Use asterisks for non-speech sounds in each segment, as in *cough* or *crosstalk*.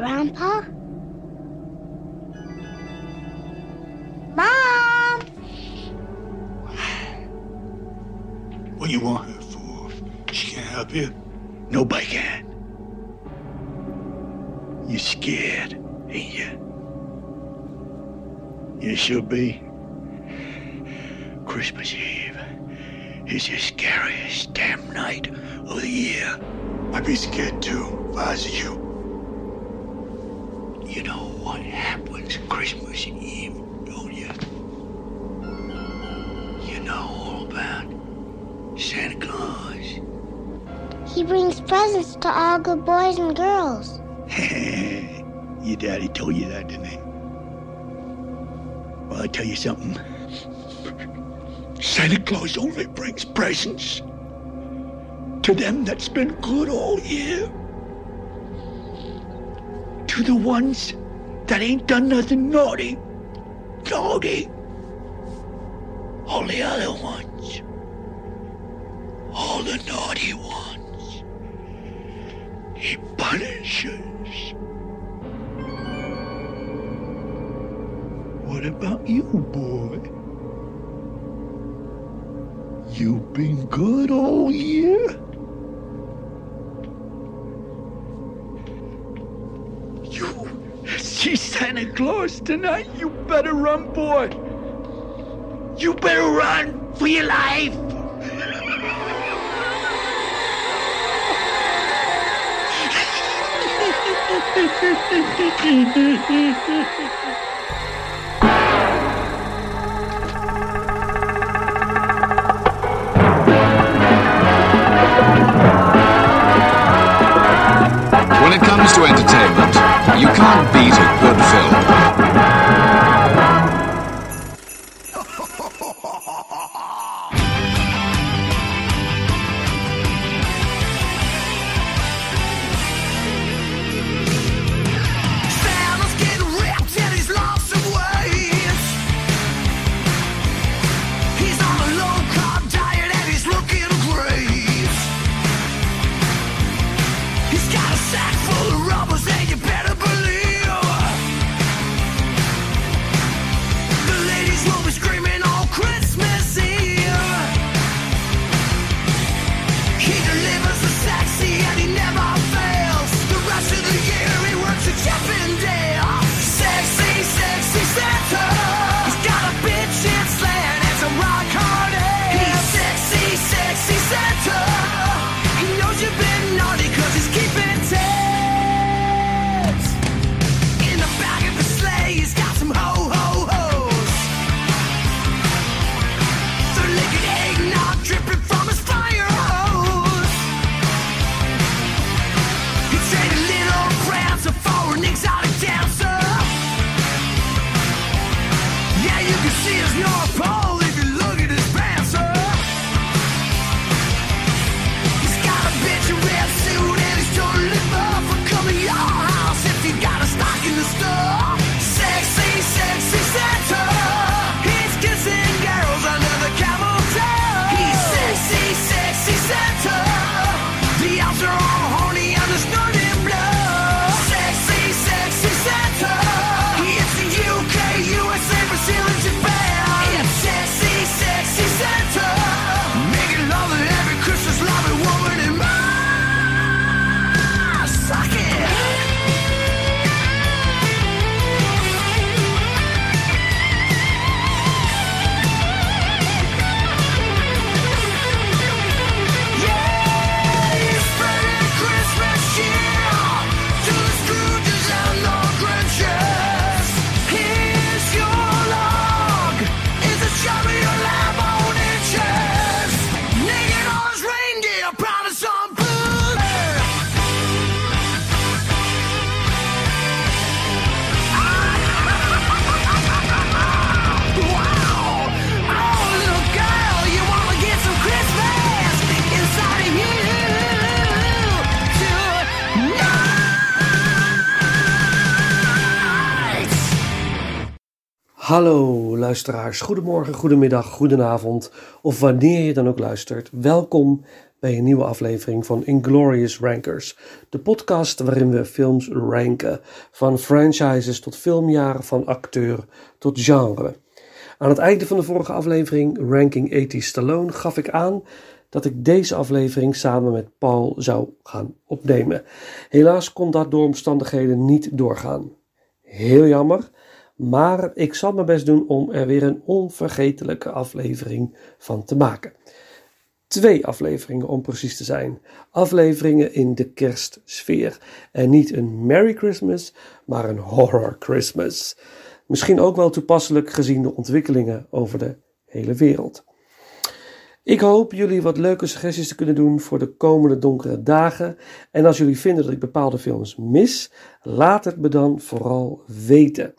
Grandpa? Mom! What do you want her for? She can't help you. Nobody can. You scared, ain't you? You should be. Christmas Eve is the scariest damn night of the year. I'd be scared too if I was you what happens Christmas Eve, oh, don't you? You know all about Santa Claus. He brings presents to all good boys and girls. *laughs* Your daddy told you that, didn't he? Well, I tell you something. Santa Claus only brings presents to them that's been good all year. To the ones that ain't done nothing naughty. Naughty. Only other one. She's Santa Claus tonight. You better run, boy. You better run for your life. When it comes to entertainment, you can't beat a good film. Hallo luisteraars, goedemorgen, goedemiddag, goedenavond of wanneer je dan ook luistert. Welkom bij een nieuwe aflevering van Inglorious Rankers, de podcast waarin we films ranken, van franchises tot filmjaren, van acteur tot genre. Aan het einde van de vorige aflevering, Ranking 80 Stallone, gaf ik aan dat ik deze aflevering samen met Paul zou gaan opnemen. Helaas kon dat door omstandigheden niet doorgaan. Heel jammer maar ik zal mijn best doen om er weer een onvergetelijke aflevering van te maken. Twee afleveringen om precies te zijn. Afleveringen in de kerstsfeer. En niet een Merry Christmas, maar een Horror Christmas. Misschien ook wel toepasselijk gezien de ontwikkelingen over de hele wereld. Ik hoop jullie wat leuke suggesties te kunnen doen voor de komende donkere dagen. En als jullie vinden dat ik bepaalde films mis, laat het me dan vooral weten.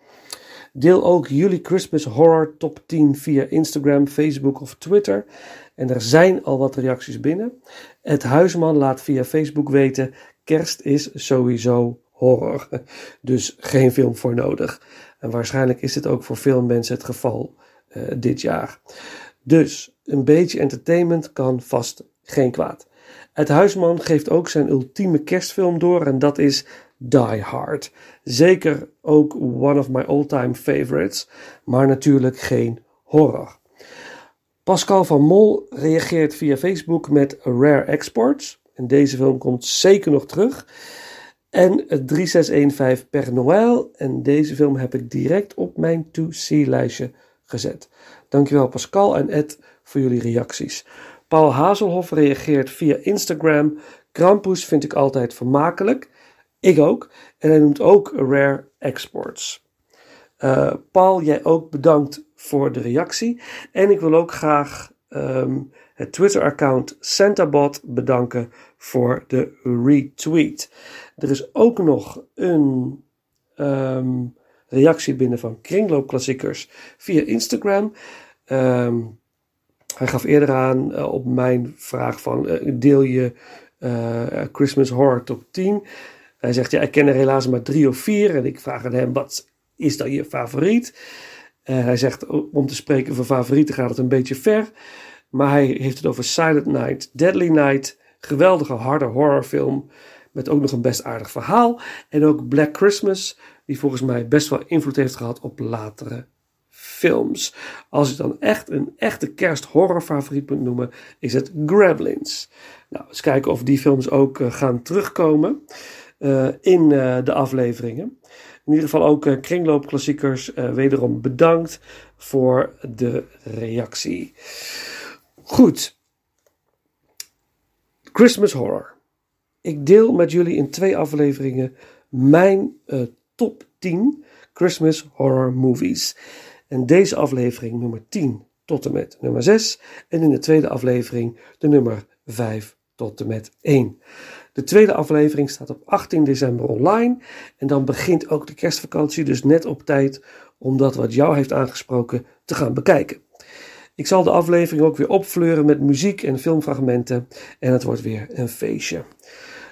Deel ook jullie Christmas Horror Top 10 via Instagram, Facebook of Twitter. En er zijn al wat reacties binnen. Het Huisman laat via Facebook weten: kerst is sowieso horror. *laughs* Dus geen film voor nodig. En waarschijnlijk is dit ook voor veel mensen het geval uh, dit jaar. Dus een beetje entertainment kan vast geen kwaad. Het Huisman geeft ook zijn ultieme kerstfilm door en dat is Die Hard. Zeker ook one of my all-time favorites, maar natuurlijk geen horror. Pascal van Mol reageert via Facebook met Rare Exports. En deze film komt zeker nog terug. En het 3615 Per Noël. En deze film heb ik direct op mijn to-see-lijstje gezet. Dankjewel Pascal en Ed voor jullie reacties. Paul Hazelhoff reageert via Instagram. Krampus vind ik altijd vermakelijk. Ik ook. En hij noemt ook Rare Exports. Uh, Paul, jij ook bedankt voor de reactie. En ik wil ook graag um, het Twitter-account SantaBot bedanken voor de retweet. Er is ook nog een um, reactie binnen van Kringloopklassiekers via Instagram. Um, hij gaf eerder aan uh, op mijn vraag van uh, deel je Christmas Horror Top 10. Hij zegt ja, ik ken er helaas maar drie of vier. En ik vraag aan hem, wat is dan je favoriet? hij zegt, om te spreken van favorieten gaat het een beetje ver. Maar hij heeft het over Silent Night, Deadly Night. Geweldige harde horrorfilm. Met ook nog een best aardig verhaal. En ook Black Christmas, die volgens mij best wel invloed heeft gehad op latere films. Als je dan echt een echte kersthorrorfavoriet moet noemen, is het Gremlins. Nou, eens kijken of die films ook uh, gaan terugkomen uh, in uh, de afleveringen. In ieder geval ook kringloopklassiekers wederom bedankt voor de reactie. Goed. Christmas Horror. Ik deel met jullie in twee afleveringen mijn top 10 Christmas Horror Movies. En deze aflevering nummer 10 tot en met nummer 6. En in de tweede aflevering de nummer 5 tot en met 1. De tweede aflevering staat op 18 december online. En dan begint ook de kerstvakantie, dus net op tijd om dat wat jou heeft aangesproken te gaan bekijken. Ik zal de aflevering ook weer opfleuren met muziek en filmfragmenten. En het wordt weer een feestje.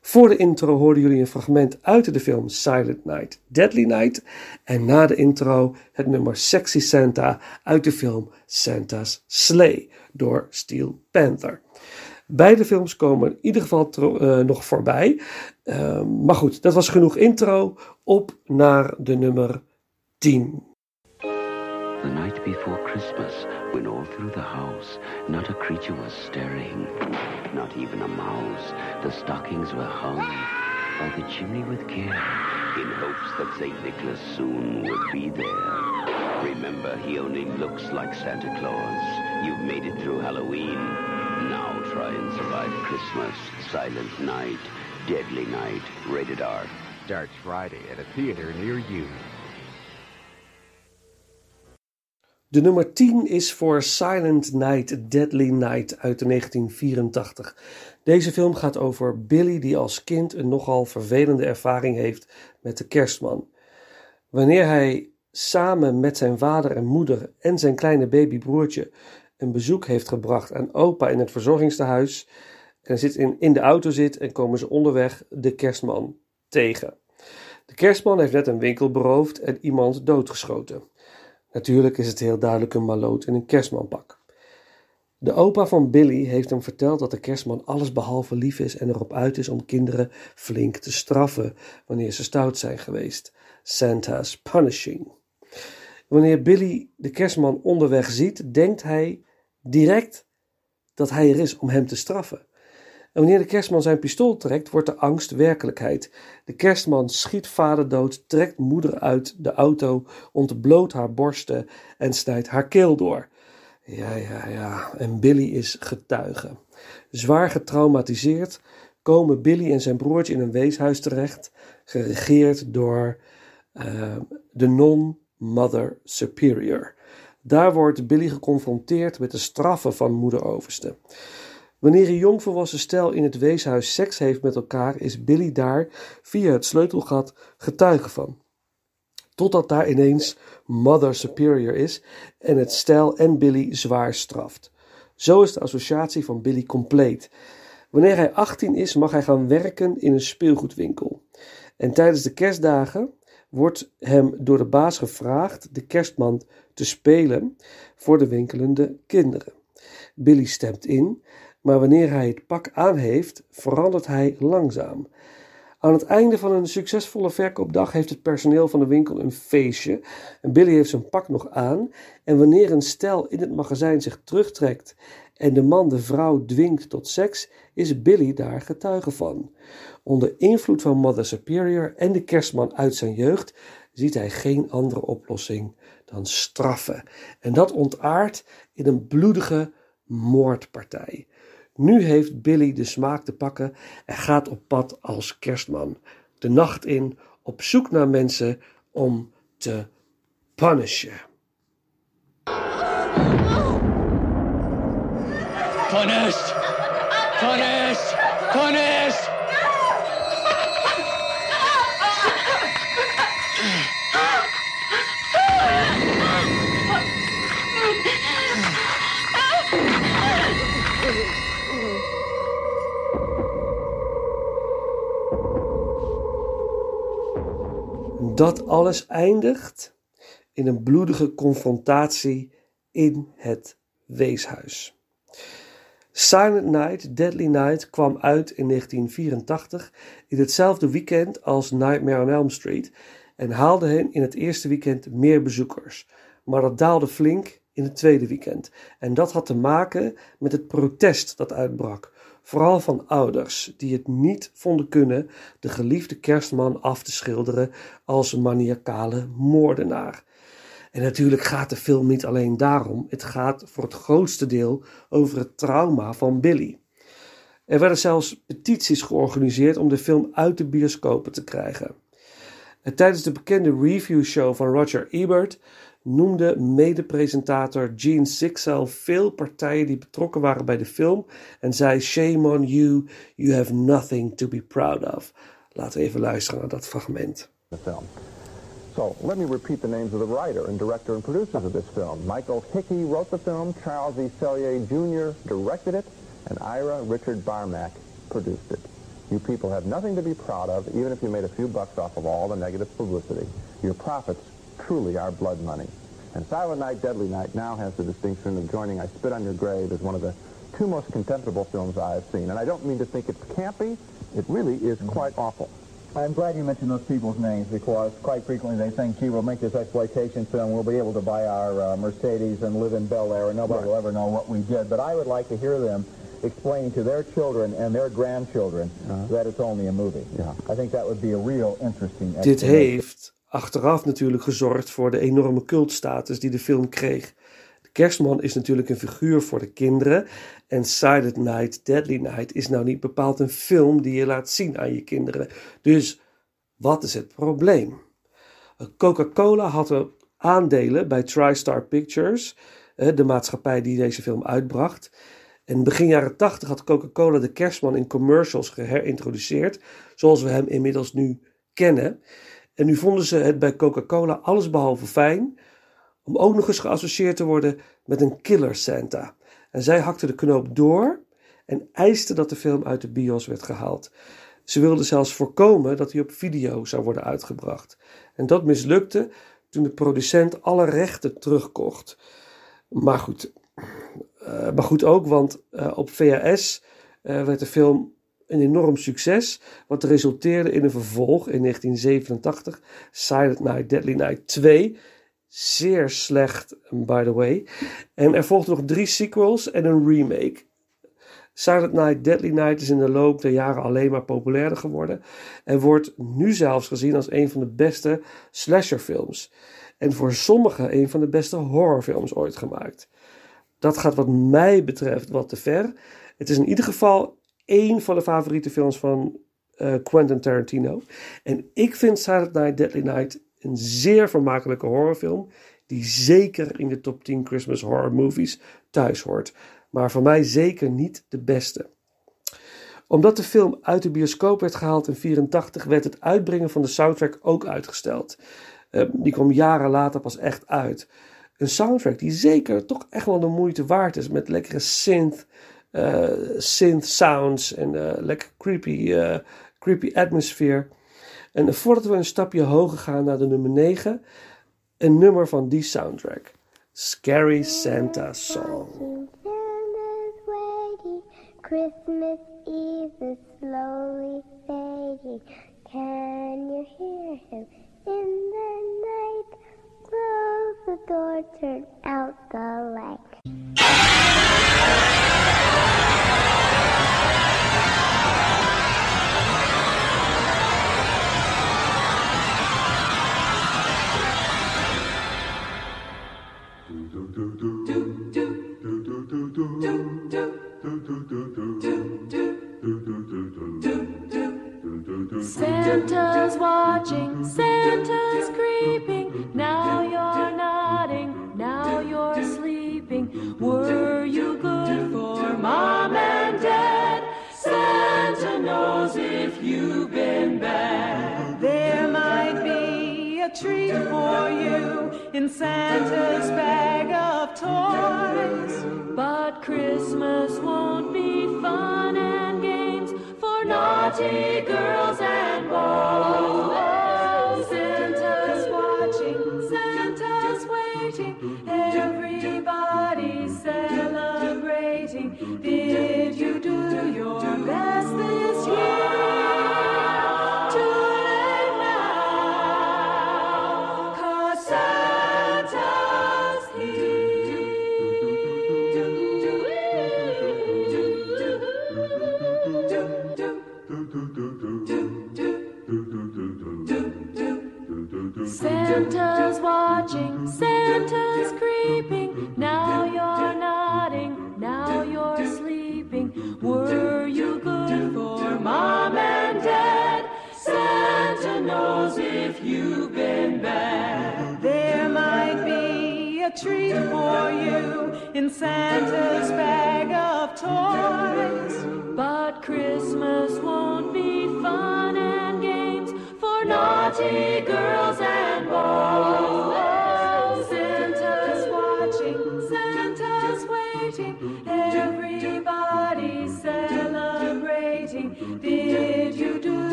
Voor de intro hoorden jullie een fragment uit de film Silent Night, Deadly Night. En na de intro het nummer Sexy Santa uit de film Santa's Sleigh door Steel Panther. Beide films komen in ieder geval uh, nog voorbij. Uh, maar goed, dat was genoeg intro. Op naar de nummer 10. The night before Christmas, when all through the house not a creature was stirring, not even a mouse, the stockings were hung by the chimney with care, in hopes that St. Nicholas soon would be there. Remember, he only looks like Santa Claus. You've made it through Halloween. Try and survive Christmas, Silent Night, Deadly Night, rated R. Starts Friday at a theater near you. De nummer 10 is voor Silent Night, Deadly Night uit 1984. Deze film gaat over Billy die als kind een nogal vervelende ervaring heeft met de kerstman. Wanneer hij samen met zijn vader en moeder en zijn kleine babybroertje een bezoek heeft gebracht aan opa in het verzorgingstehuis en zit in, in de auto zit en komen ze onderweg de kerstman tegen. De kerstman heeft net een winkel beroofd en iemand doodgeschoten. Natuurlijk is het heel duidelijk een maloot in een kerstmanpak. De opa van Billy heeft hem verteld dat de kerstman alles behalve lief is en erop uit is om kinderen flink te straffen wanneer ze stout zijn geweest. Santa's punishing. Wanneer Billy de kerstman onderweg ziet, denkt hij direct dat hij er is om hem te straffen. En wanneer de kerstman zijn pistool trekt, wordt de angst werkelijkheid. De kerstman schiet vader dood, trekt moeder uit de auto, ontbloot haar borsten en snijdt haar keel door. Ja, ja, ja. En Billy is getuige. Zwaar getraumatiseerd komen Billy en zijn broertje in een weeshuis terecht, geregeerd door uh, de non-mother superior. Daar wordt Billy geconfronteerd met de straffen van moeder overste. Wanneer een jongvolwassen stel in het weeshuis seks heeft met elkaar, is Billy daar via het sleutelgat getuige van. Totdat daar ineens Mother Superior is en het stel en Billy zwaar straft. Zo is de associatie van Billy compleet. Wanneer hij 18 is, mag hij gaan werken in een speelgoedwinkel. En tijdens de kerstdagen wordt hem door de baas gevraagd de kerstman te spelen voor de winkelende kinderen. Billy stemt in, maar wanneer hij het pak aan heeft, verandert hij langzaam. Aan het einde van een succesvolle verkoopdag heeft het personeel van de winkel een feestje. En Billy heeft zijn pak nog aan. En wanneer een stel in het magazijn zich terugtrekt en de man de vrouw dwingt tot seks, is Billy daar getuige van. Onder invloed van Mother Superior en de kerstman uit zijn jeugd ziet hij geen andere oplossing dan straffen. En dat ontaart in een bloedige moordpartij. Nu heeft Billy de smaak te pakken en gaat op pad als kerstman. De nacht in, op zoek naar mensen om te punishen. Punished! Punished! Punished! Dat alles eindigt in een bloedige confrontatie in het weeshuis. Silent Night, Deadly Night kwam uit in 1984 in hetzelfde weekend als Nightmare on Elm Street en haalde hen in het eerste weekend meer bezoekers. Maar dat daalde flink in het tweede weekend. En dat had te maken met het protest dat uitbrak. Vooral van ouders die het niet vonden kunnen de geliefde kerstman af te schilderen als een maniacale moordenaar. En natuurlijk gaat de film niet alleen daarom, het gaat voor het grootste deel over het trauma van Billy. Er werden zelfs petities georganiseerd om de film uit de bioscopen te krijgen. En tijdens de bekende reviewshow van Roger Ebert noemde medepresentator Gene Sixel veel partijen die betrokken waren bij de film en zei: Shame on you, you have nothing to be proud of. Laten we even luisteren naar dat fragment. film. So let me repeat the names of the writer and director and producers of this film. Michael Hickey wrote the film, Charles E. Sellier Jr. directed it, and Ira Richard Barmack produced it. You people have nothing to be proud of, even if you made a few bucks off of all the negative publicity. Your profits truly our blood money. And Silent Night, Deadly Night now has the distinction of joining I Spit on Your Grave as one of the two most contemptible films I have seen. And I don't mean to think it's campy. It really is quite awful. I'm glad you mentioned those people's names because quite frequently they think, gee, we'll make this exploitation film, we'll be able to buy our uh, Mercedes and live in Bel Air and nobody Right. will ever know what we did. But I would like to hear them explain to their children and their grandchildren that it's only a movie. Yeah. I think that would be a real interesting Dit heeft achteraf natuurlijk gezorgd voor de enorme cultstatus die de film kreeg. De kerstman is natuurlijk een figuur voor de kinderen. En Silent Night, Deadly Night is nou niet bepaald een film die je laat zien aan je kinderen. Dus wat is het probleem? Coca-Cola had aandelen bij TriStar Pictures, de maatschappij die deze film uitbracht. En begin jaren 80 had Coca-Cola de kerstman in commercials geherintroduceerd, zoals we hem inmiddels nu kennen. En nu vonden ze het bij Coca-Cola allesbehalve fijn om ook nog eens geassocieerd te worden met een killer Santa. En zij hakte de knoop door en eiste dat de film uit de bios werd gehaald. Ze wilden zelfs voorkomen dat hij op video zou worden uitgebracht. En dat mislukte toen de producent alle rechten terugkocht. Maar goed, Eh, maar goed ook, want eh, op VHS eh, werd de film een enorm succes, wat resulteerde in een vervolg in 1987, Silent Night, Deadly Night 2. Zeer slecht, by the way. En er volgden nog drie sequels en een remake. Silent Night, Deadly Night is in de loop der jaren alleen maar populairder geworden en wordt nu zelfs gezien als een van de beste slasherfilms. En voor sommigen een van de beste horrorfilms ooit gemaakt. Dat gaat wat mij betreft wat te ver. Het is in ieder geval één van de favoriete films van eh, Quentin Tarantino. En ik vind Silent Night, Deadly Night een zeer vermakelijke horrorfilm. Die zeker in de top 10 Christmas horror movies thuis hoort. Maar voor mij zeker niet de beste. Omdat de film uit de bioscoop werd gehaald in 1984, werd het uitbrengen van de soundtrack ook uitgesteld. Uh, die kwam jaren later pas echt uit. Een soundtrack die zeker toch echt wel de moeite waard is. Met lekkere synth, synth sounds en uh, lekker creepy, uh, creepy atmosfeer. En voordat we een stapje hoger gaan naar de nummer 9, een nummer van die soundtrack. Scary Santa Song. Christmas Eve is slowly fading. Can you hear him in the night? Close the door, turn out the light. Santa's watching, Santa's creeping. Now you're nodding, now you're sleeping. Were you good for mom and dad? Santa knows if you've been bad. There might be a treat for you in Santa's naughty girls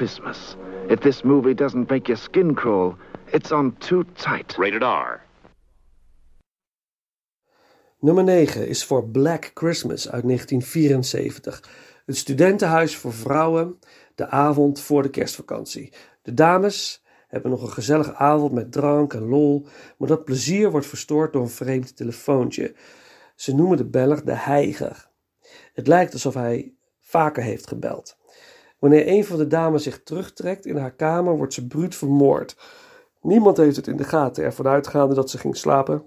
Christmas. If this movie doesn't make your skin crawl, it's on too tight. Rated R. Nummer 9 is voor Black Christmas uit 1974. Het studentenhuis voor vrouwen de avond voor de kerstvakantie. De dames hebben nog een gezellige avond met drank en lol, maar dat plezier wordt verstoord door een vreemd telefoontje. Ze noemen de beller de heiger. Het lijkt alsof hij vaker heeft gebeld. Wanneer een van de dames zich terugtrekt in haar kamer, wordt ze bruut vermoord. Niemand heeft het in de gaten, ervan uitgaande dat ze ging slapen.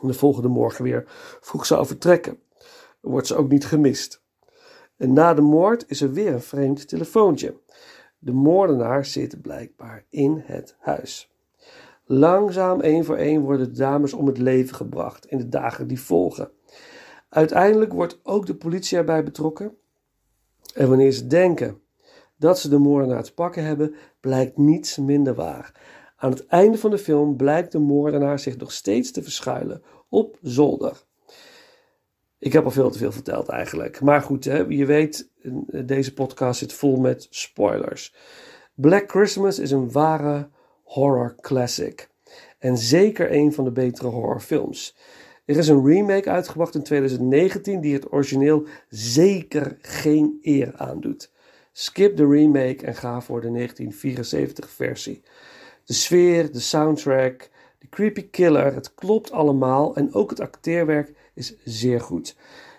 En de volgende morgen weer vroeg zou vertrekken. Wordt ze ook niet gemist. En na de moord is er weer een vreemd telefoontje. De moordenaar zit blijkbaar in het huis. Langzaam één voor één worden de dames om het leven gebracht in de dagen die volgen. Uiteindelijk wordt ook de politie erbij betrokken. En wanneer ze denken dat ze de moordenaar te pakken hebben, blijkt niets minder waar. Aan het einde van de film blijkt de moordenaar zich nog steeds te verschuilen op zolder. Ik heb al veel te veel verteld eigenlijk. Maar goed, hè, je weet, deze podcast zit vol met spoilers. Black Christmas is een ware horror classic. En zeker een van de betere horrorfilms. Er is een remake uitgebracht in 2019 die het origineel zeker geen eer aandoet. Skip de remake en ga voor de 1974 versie. De sfeer, de soundtrack, de creepy killer, het klopt allemaal en ook het acteerwerk is zeer goed.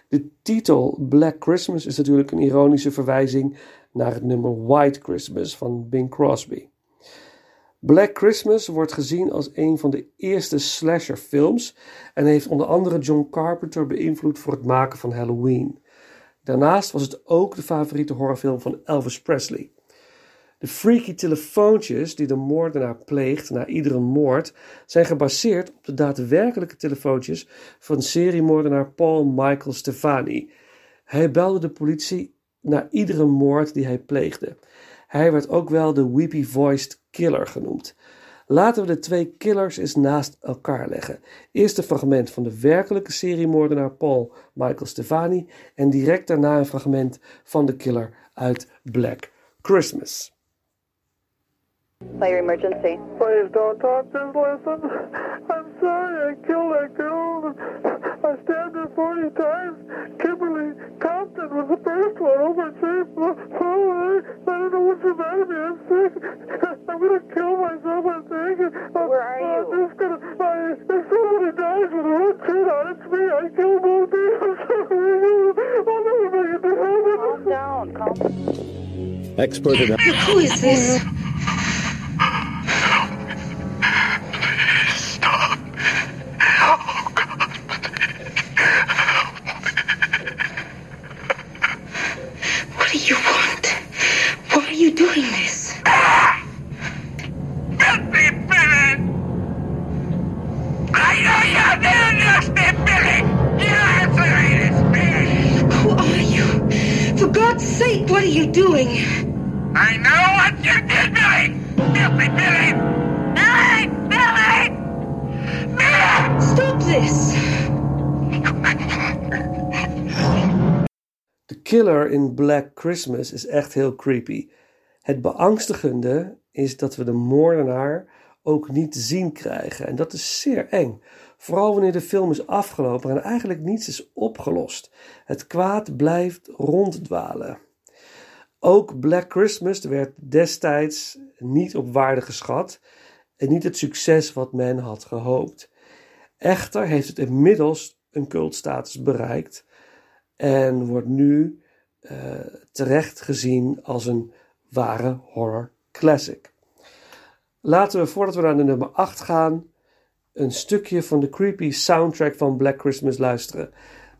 De titel Black Christmas is natuurlijk een ironische verwijzing naar het nummer White Christmas van Bing Crosby. Black Christmas wordt gezien als een van de eerste slasherfilms en heeft onder andere John Carpenter beïnvloed voor het maken van Halloween. Daarnaast was het ook de favoriete horrorfilm van Elvis Presley. De freaky telefoontjes die de moordenaar pleegt na iedere moord zijn gebaseerd op de daadwerkelijke telefoontjes van seriemoordenaar Paul Michael Stefani. Hij belde de politie na iedere moord die hij pleegde. Hij werd ook wel de weepy-voiced killer genoemd. Laten we de twee killers eens naast elkaar leggen. Eerst een fragment van de werkelijke seriemoordenaar Paul Michael Stefani en direct daarna een fragment van de killer uit Black Christmas. Fire emergency. Please don't talk, just listen. I'm sorry I killed that girl. I stabbed her 40 times. Kimberly Compton was the first one over at Safe Hallway. I don't know what's the matter with me. I'm sick. I'm gonna kill myself, I think. Uh, Where are uh, you? I'm just gonna, if somebody dies with a red shirt on, it's me. I killed both of you. *laughs* I'm sorry. I'll never make it to heaven. Calm down. Calm Expert in Who is this? Doing this? Who are you? For God's sake, what are you doing? I know what you did, Billy! Filthy Billy! Billy! Billy! Stop this! De killer in Black Christmas is echt heel creepy. Het beangstigende is dat we de moordenaar ook niet te zien krijgen. En dat is zeer eng. Vooral wanneer de film is afgelopen en eigenlijk niets is opgelost. Het kwaad blijft ronddwalen. Ook Black Christmas werd destijds niet op waarde geschat en niet het succes wat men had gehoopt. Echter heeft het inmiddels een cultstatus bereikt en wordt nu eh, terecht gezien als een ware horror classic. Laten we voordat we naar de nummer 8 gaan, een stukje van de creepy soundtrack van Black Christmas luisteren.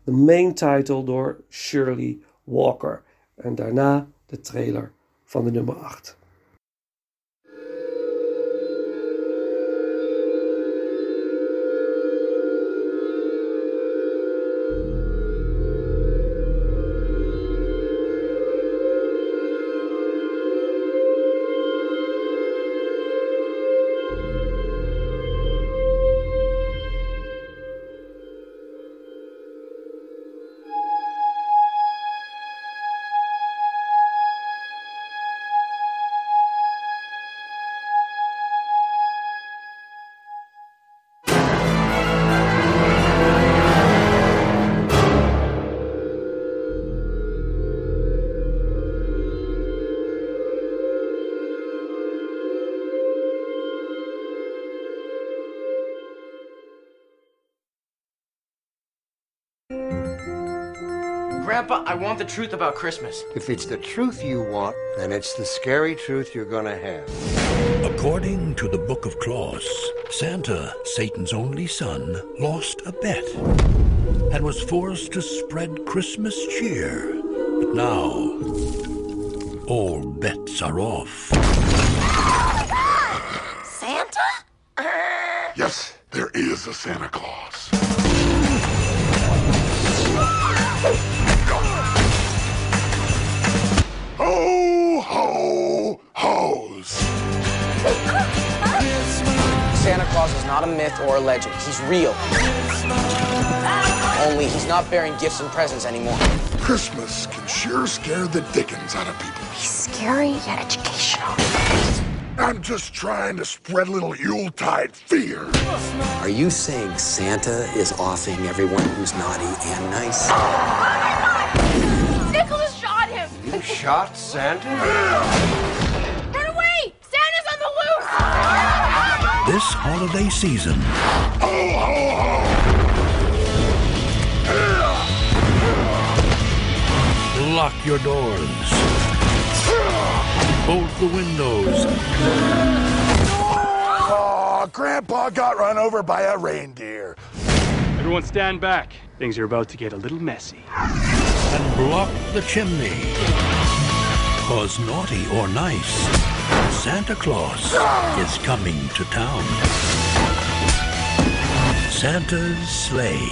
De main title door Shirley Walker. En daarna de trailer van de nummer 8. Grandpa, I want the truth about Christmas. If it's the truth you want, then it's the scary truth you're gonna have. According to the Book of Claus, Santa, Satan's only son, lost a bet and was forced to spread Christmas cheer. But now, all bets are off. Santa? Uh. Yes, there is a Santa Claus. *laughs* Ho, ho, hoes. Santa Claus is not a myth or a legend. He's real. Only he's not bearing gifts and presents anymore. Christmas can sure scare the dickens out of people. He's scary yet educational. I'm just trying to spread a little Yuletide fear. Are you saying Santa is offing everyone who's naughty and nice? Oh shot Santa? Run away! Santa's on the loose! This holiday season, Ho, ho, ho. lock your doors, bolt the windows, Aw, Grandpa got run over by a reindeer. Everyone stand back. Things are about to get a little messy. and block the chimney. Cause naughty or nice, Santa Claus is coming to town. Santa's sleigh.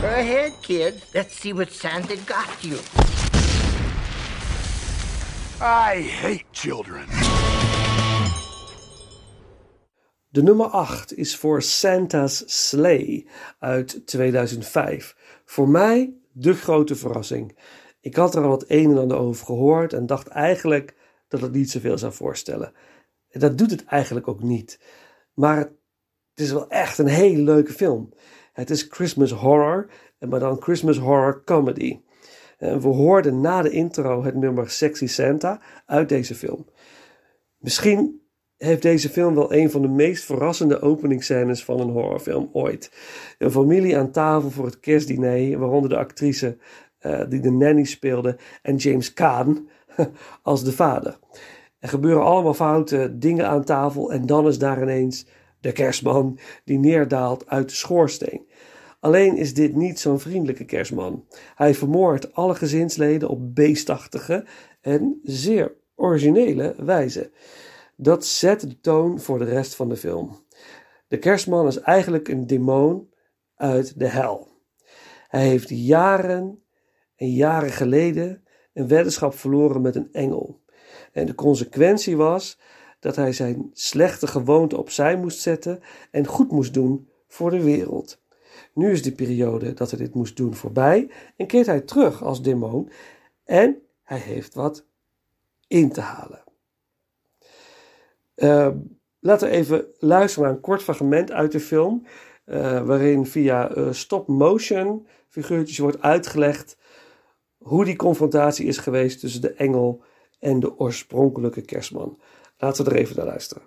Go ahead, kids. Let's see what Santa got you. I hate children. De nummer 8 is voor Santa's Sleigh uit 2005. Voor mij de grote verrassing. Ik had er al wat een en ander over gehoord en dacht eigenlijk dat het niet zoveel zou voorstellen. En dat doet het eigenlijk ook niet. Maar het is wel echt een hele leuke film. Het is Christmas horror, maar dan Christmas horror comedy. En we hoorden na de intro het nummer Sexy Santa uit deze film. Misschien heeft deze film wel een van de meest verrassende openingsscènes van een horrorfilm ooit. Een familie aan tafel voor het kerstdiner, waaronder de actrice eh, die de nanny speelde en James Caan *laughs* als de vader. Er gebeuren allemaal foute dingen aan tafel en dan is daar ineens de kerstman die neerdaalt uit de schoorsteen. Alleen is dit niet zo'n vriendelijke kerstman. Hij vermoordt alle gezinsleden op beestachtige en zeer originele wijze. Dat zet de toon voor de rest van de film. De kerstman is eigenlijk een demon uit de hel. Hij heeft jaren en jaren geleden een weddenschap verloren met een engel. En de consequentie was dat hij zijn slechte gewoonte opzij moest zetten en goed moest doen voor de wereld. Nu is de periode dat hij dit moest doen voorbij en keert hij terug als demon en hij heeft wat in te halen. Uh, laten we even luisteren naar een kort fragment uit de film, uh, waarin via uh, stop-motion figuurtjes wordt uitgelegd hoe die confrontatie is geweest tussen de engel en de oorspronkelijke kerstman. Laten we er even naar luisteren.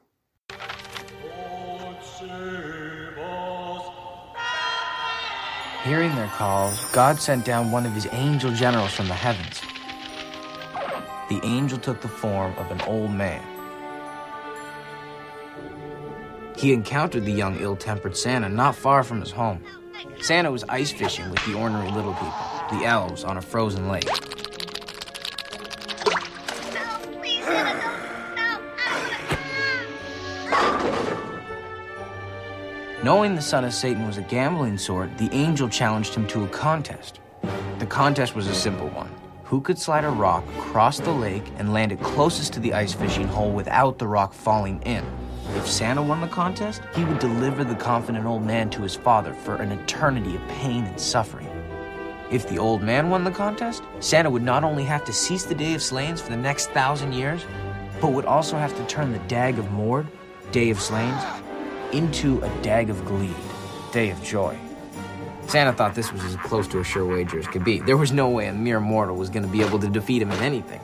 Hearing their calls, God sent down one of his angel generals from the heavens. The angel took the form of an old man. He encountered the young, ill tempered Santa not far from his home. Santa was ice fishing with the ornery little people, the elves, on a frozen lake. Knowing the son of Satan was a gambling sort, the angel challenged him to a contest. The contest was a simple one. Who could slide a rock across the lake and land it closest to the ice fishing hole without the rock falling in? If Santa won the contest, he would deliver the confident old man to his father for an eternity of pain and suffering. If the old man won the contest, Santa would not only have to cease the day of slayings for the next thousand years, but would also have to turn the Dag of Mord, Day of Slayings, into a Dag of Glee, Day of Joy. Santa thought this was as close to a sure wager as could be. There was no way a mere mortal was going to be able to defeat him in anything.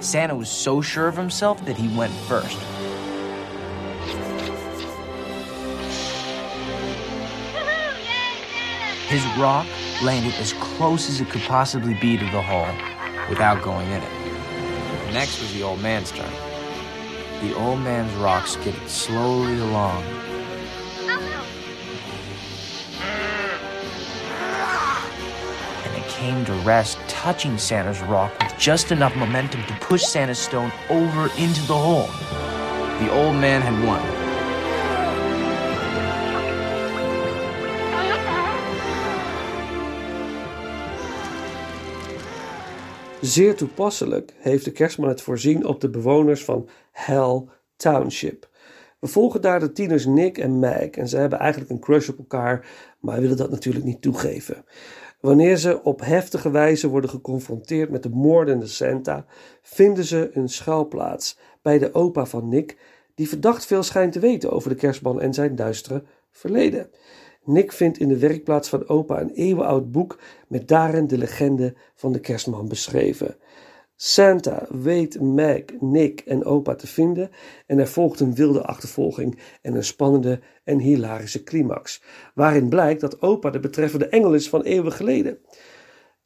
Santa was so sure of himself that he went first. His rock landed as close as it could possibly be to the hole without going in it. Next was the old man's turn. The old man's rock skidded slowly along. And it came to rest, touching Santa's rock with just enough momentum to push Santa's stone over into the hole. The old man had won. Zeer toepasselijk heeft de kerstman het voorzien op de bewoners van Hell Township. We volgen daar de tieners Nick en Meg en ze hebben eigenlijk een crush op elkaar, maar willen dat natuurlijk niet toegeven. Wanneer ze op heftige wijze worden geconfronteerd met de moordende Santa, vinden ze een schuilplaats bij de opa van Nick, die verdacht veel schijnt te weten over de kerstman en zijn duistere verleden. Nick vindt in de werkplaats van opa een eeuwenoud boek met daarin de legende van de kerstman beschreven. Santa weet Meg, Nick en opa te vinden en er volgt een wilde achtervolging en een spannende en hilarische climax, waarin blijkt dat opa de betreffende engel is van eeuwen geleden.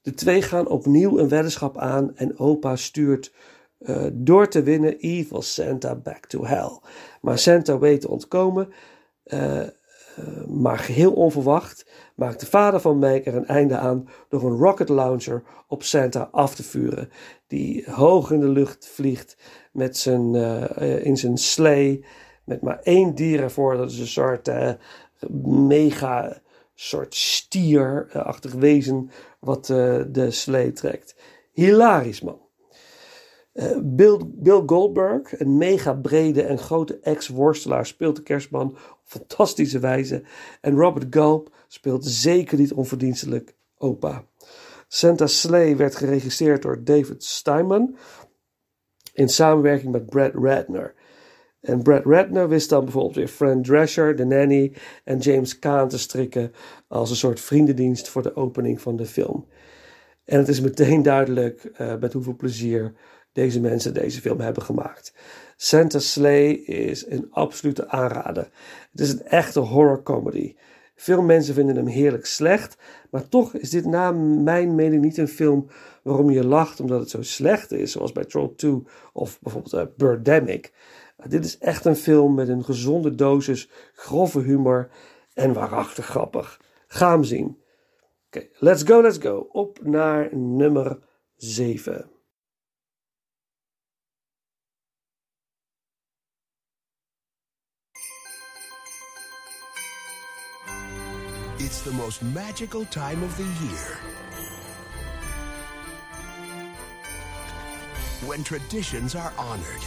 De twee gaan opnieuw een weddenschap aan en opa stuurt uh, door te winnen Evil Santa back to hell. Maar Santa weet te ontkomen, uh, uh, maar geheel onverwacht maakt de vader van Meg er een einde aan door een rocket launcher op Santa af te vuren, die hoog in de lucht vliegt met zijn, in zijn slee, met maar één dier ervoor. Dat is een soort mega soort stierachtig wezen wat de slee trekt. Hilarisch man. Bill, Bill, Goldberg, een mega brede en grote ex-worstelaar, speelt de kerstman fantastische wijze. En Robert Gulp speelt zeker niet onverdienstelijk opa. Santa Slay werd geregisseerd door David Steinman in samenwerking met Brad Ratner. En Brad Ratner wist dan bijvoorbeeld weer Fran Drescher, The Nanny en James Caan te strikken als een soort vriendendienst voor de opening van de film. En het is meteen duidelijk uh, met hoeveel plezier deze mensen deze film hebben gemaakt. Santa Slay is een absolute aanrader. Het is een echte horror comedy. Veel mensen vinden hem heerlijk slecht, maar toch is dit na mijn mening niet een film waarom je lacht omdat het zo slecht is, zoals bij Troll 2 of bijvoorbeeld uh, Birdemic. Dit is echt een film met een gezonde dosis grove humor en waarachtig grappig. Ga hem zien. Let's go, let's go. Op naar nummer 7. It's the most magical time of the year. When traditions are honored.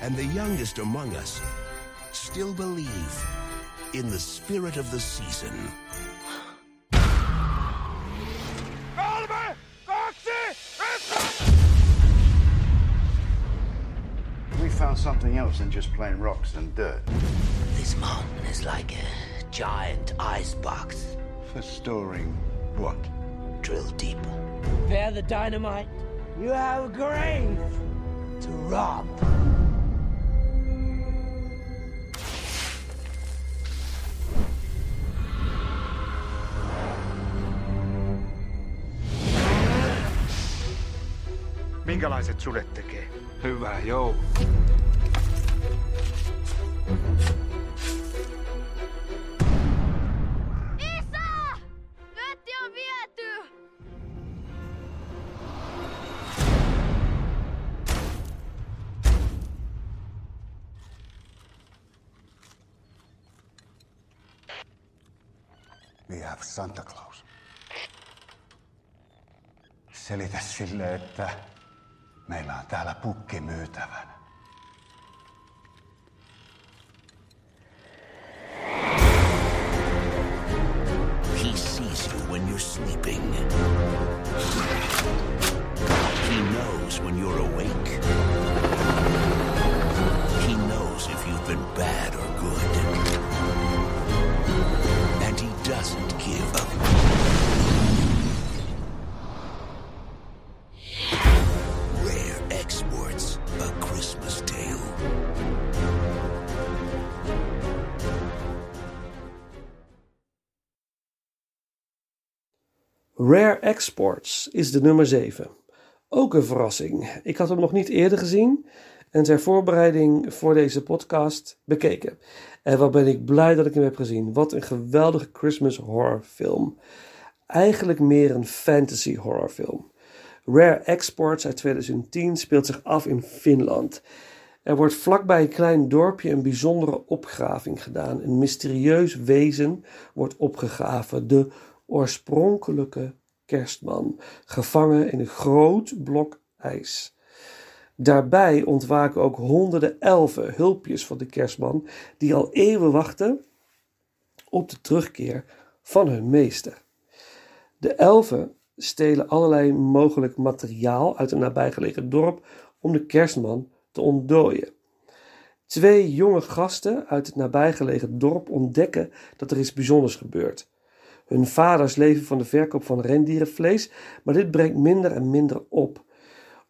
And the youngest among us still believe in the spirit of the season. Found something else than just plain rocks and dirt. This mountain is like a giant ice box. For storing what? Drill deeper. Prepare the dynamite. You have a grave to rob. Minkälaiset sudet tekee? Hyvä, joo. Isa! Vetti on viety! We have Santa Claus. Selitä sille, että meillä on täällä pukki myytävänä. He sees you when you're sleeping. He knows when you're awake. He knows if you've been bad or good. And he doesn't give up. Rare Exports is de nummer 7. Ook een verrassing. Ik had hem nog niet eerder gezien en ter voorbereiding voor deze podcast bekeken. En wat ben ik blij dat ik hem heb gezien. Wat een geweldige Christmas horrorfilm. Eigenlijk meer een fantasy horrorfilm. Rare Exports uit 2010 speelt zich af in Finland. Er wordt vlakbij een klein dorpje een bijzondere opgraving gedaan. Een mysterieus wezen wordt opgegraven. De oorspronkelijke kerstman, gevangen in een groot blok ijs. Daarbij ontwaken ook honderden elfen, hulpjes van de kerstman, die al eeuwen wachten op de terugkeer van hun meester. De elfen stelen allerlei mogelijk materiaal uit een nabijgelegen dorp om de kerstman te ontdooien. Twee jonge gasten uit het nabijgelegen dorp ontdekken dat er iets bijzonders gebeurt. Hun vaders leven van de verkoop van rendierenvlees, maar dit brengt minder en minder op.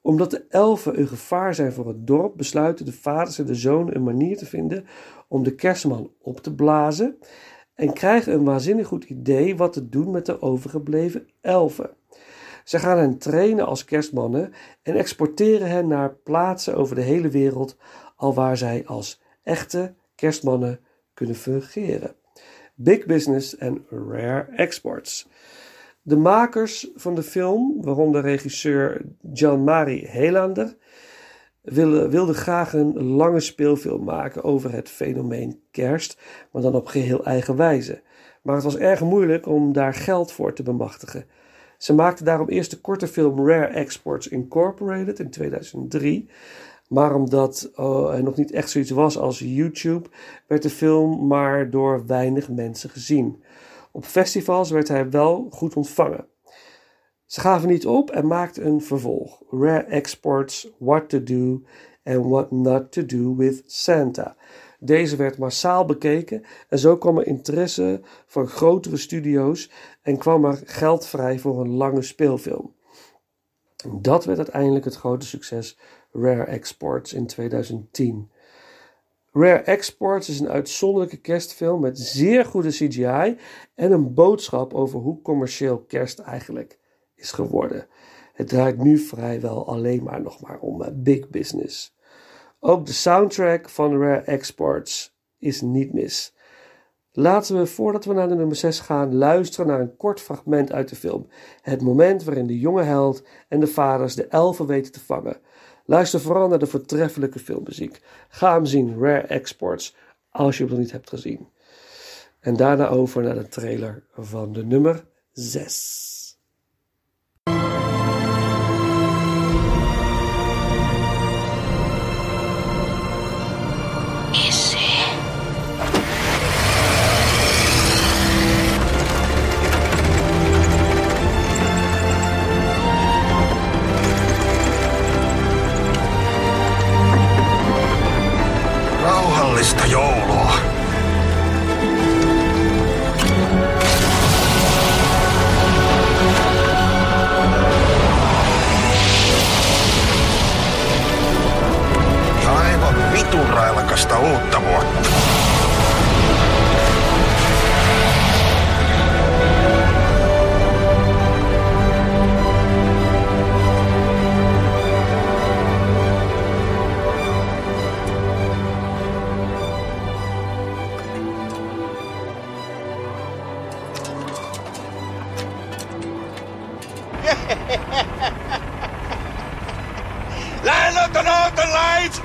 Omdat de elfen een gevaar zijn voor het dorp, besluiten de vaders en de zonen een manier te vinden om de kerstman op te blazen en krijgen een waanzinnig goed idee wat te doen met de overgebleven elfen. Ze gaan hen trainen als kerstmannen en exporteren hen naar plaatsen over de hele wereld, alwaar zij als echte kerstmannen kunnen fungeren. Big Business en Rare Exports. De makers van de film, waaronder regisseur Jan-Mari Helander, wilden, graag een lange speelfilm maken over het fenomeen kerst, maar dan op geheel eigen wijze. Maar het was erg moeilijk om daar geld voor te bemachtigen. Ze maakten daarom eerst de korte film Rare Exports Incorporated in 2003. Maar omdat uh, er nog niet echt zoiets was als YouTube, werd de film maar door weinig mensen gezien. Op festivals werd hij wel goed ontvangen. Ze gaven niet op en maakten een vervolg: Rare Exports, What to Do and What Not to Do with Santa. Deze werd massaal bekeken en zo kwam er interesse van grotere studio's en kwam er geld vrij voor een lange speelfilm. Dat werd uiteindelijk het grote succes Rare Exports in 2010. Rare Exports is een uitzonderlijke kerstfilm met zeer goede CGI en een boodschap over hoe commercieel kerst eigenlijk is geworden. Het draait nu vrijwel alleen maar nog maar om eh, big business. Ook de soundtrack van Rare Exports is niet mis. Laten we, voordat we naar de nummer 6 gaan, luisteren naar een kort fragment uit de film. Het moment waarin de jonge held en de vaders de elfen weten te vangen. Luister vooral naar de voortreffelijke filmmuziek. Ga hem zien, Rare Exports, als je hem nog niet hebt gezien. En daarna over naar de trailer van de nummer 6. Rauhallista joulua. Ja aivan vitun railakasta uutta vuotta. *laughs* Lähdöt on Northern Lights!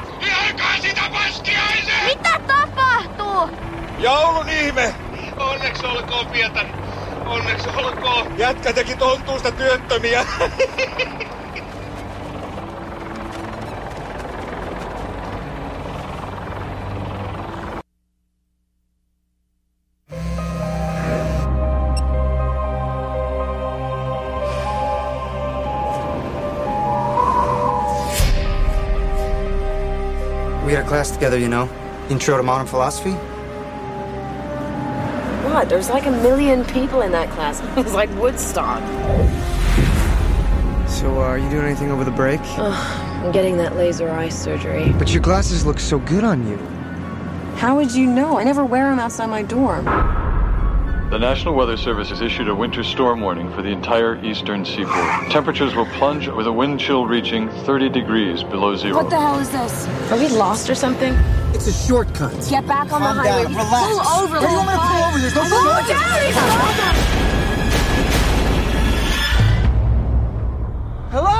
Alkaa sitä paskiaisen! Mitä tapahtuu? Joulun ihme! Onneksi olkoon, Pietari. Onneksi olkoon. Jätkä teki tontuista työttömiä. *laughs* class together, you know. Intro to modern philosophy. What? There's like a million people in that class. *laughs* It's like Woodstock. So, uh, are you doing anything over the break? Ugh, I'm getting that laser eye surgery. But your glasses look so good on you. How would you know? I never wear them outside my dorm. The National Weather Service has issued a winter storm warning for the entire eastern seaboard. Temperatures will plunge with a wind chill reaching 30 degrees below zero. What the hell is this? Are we lost or something? It's a shortcut. Get back on Calm the highway. down, relax. Pull over. Where do you want me to pull over? There's no Pull shortcut. down. Hello?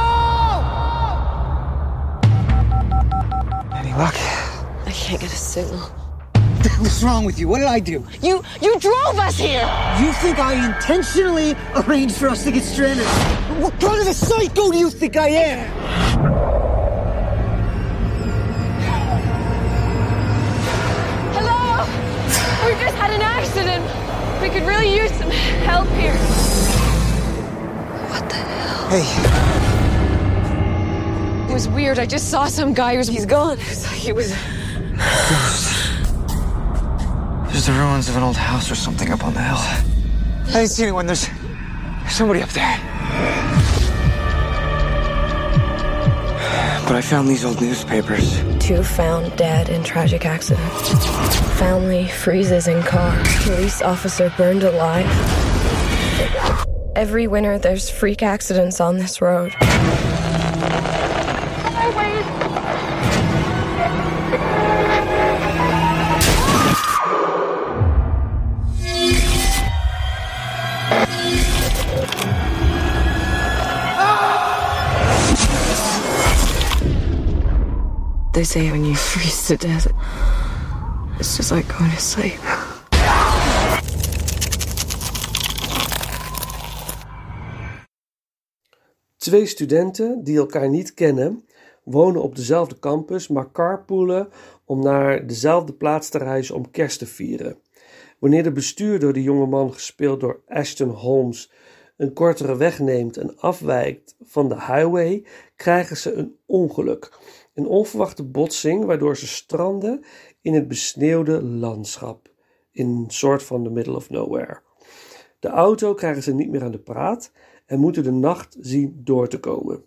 Any luck? I can't get a signal. What's wrong with you? What did I do? You you drove us here. You think I intentionally arranged for us to get stranded? What kind of a psycho do you think I am? Hello. We just had an accident. We could really use some help here. What the hell? Hey, It was weird. I just saw some guy who's he's gone. It's like he was. There's the ruins of an old house or something up on the hill. I didn't see anyone. There's, there's somebody up there. But I found these old newspapers. Two found dead in tragic accident. Family freezes in car. Police officer burned alive. Every winter, there's freak accidents on this road. Say when you freeze to death, it's just like going sleep. Twee studenten die elkaar niet kennen, wonen op dezelfde campus, maar carpoolen om naar dezelfde plaats te reizen om kerst te vieren. Wanneer de bestuurder, de jonge man gespeeld door Ashton Holmes, een kortere weg neemt en afwijkt van de highway, krijgen ze een ongeluk. Een onverwachte botsing waardoor ze stranden in het besneeuwde landschap, in een soort van the middle of nowhere. De auto krijgen ze niet meer aan de praat en moeten de nacht zien door te komen.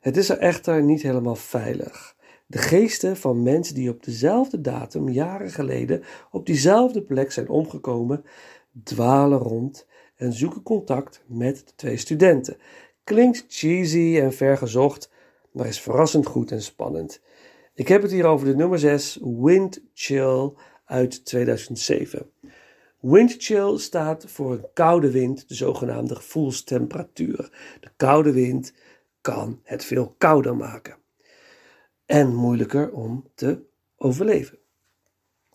Het is er echter niet helemaal veilig. De geesten van mensen die op dezelfde datum jaren geleden op diezelfde plek zijn omgekomen, dwalen rond en zoeken contact met de twee studenten. Klinkt cheesy en vergezocht, maar is verrassend goed en spannend. Ik heb het hier over de nummer 6, Wind Chill uit 2007. Wind chill staat voor een koude wind, de zogenaamde gevoelstemperatuur. De koude wind kan het veel kouder maken en moeilijker om te overleven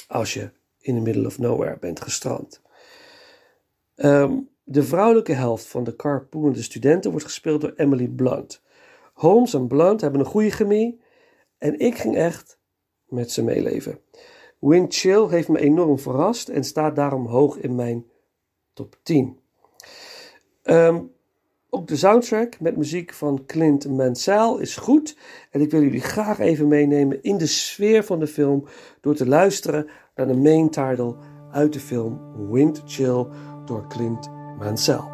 als je in the middle of nowhere bent gestrand. Ehm, de vrouwelijke helft van de carpoolende studenten wordt gespeeld door Emily Blunt. Holmes en Blunt hebben een goede chemie en ik ging echt met ze meeleven. Wind Chill heeft me enorm verrast en staat daarom hoog in mijn top 10. Ehm, ook de soundtrack met muziek van Clint Mansell is goed. En ik wil jullie graag even meenemen in de sfeer van de film door te luisteren naar de main title uit de film Wind Chill door Clint Mansell.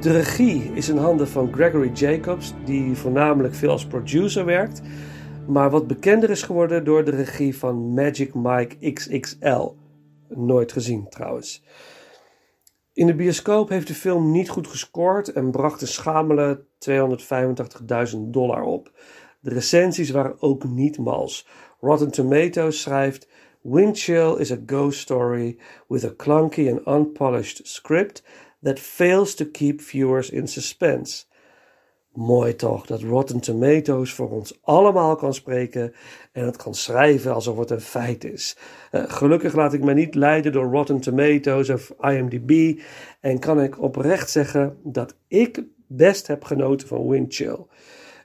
De regie is in handen van Gregory Jacobs, die voornamelijk veel als producer werkt, maar wat bekender is geworden door de regie van Magic Mike XXL. Nooit gezien trouwens. In de bioscoop heeft de film niet goed gescoord en bracht een schamele 285.000 dollar op. De recensies waren ook niet mals. Rotten Tomatoes schrijft: Windchill is a ghost story with a clunky and unpolished script that fails to keep viewers in suspense. Mooi toch dat Rotten Tomatoes voor ons allemaal kan spreken en het kan schrijven alsof het een feit is. Uh, gelukkig laat ik me niet leiden door Rotten Tomatoes of IMDb en kan ik oprecht zeggen dat ik best heb genoten van Windchill.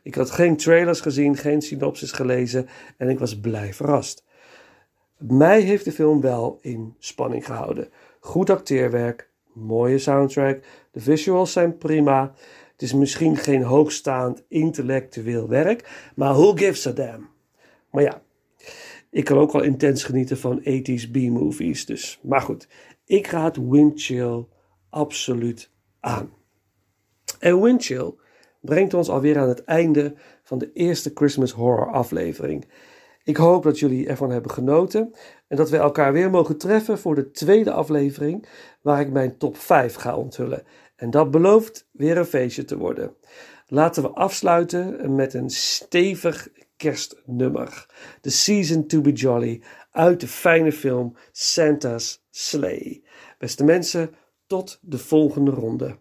Ik had geen trailers gezien, geen synopsis gelezen en ik was blij verrast. Mij heeft de film wel in spanning gehouden. Goed acteerwerk, mooie soundtrack, de visuals zijn prima. Het is misschien geen hoogstaand intellectueel werk, maar who gives a damn? Maar ja, ik kan ook wel intens genieten van 80s B-movies, dus. Maar goed, ik raad Windchill absoluut aan. En Windchill brengt ons alweer aan het einde van de eerste Christmas Horror aflevering. Ik hoop dat jullie ervan hebben genoten en dat we elkaar weer mogen treffen voor de tweede aflevering, waar ik mijn top 5 ga onthullen. En dat belooft weer een feestje te worden. Laten we afsluiten met een stevig kerstnummer. The Season to be Jolly uit de fijne film Santa's Sleigh. Beste mensen, tot de volgende ronde.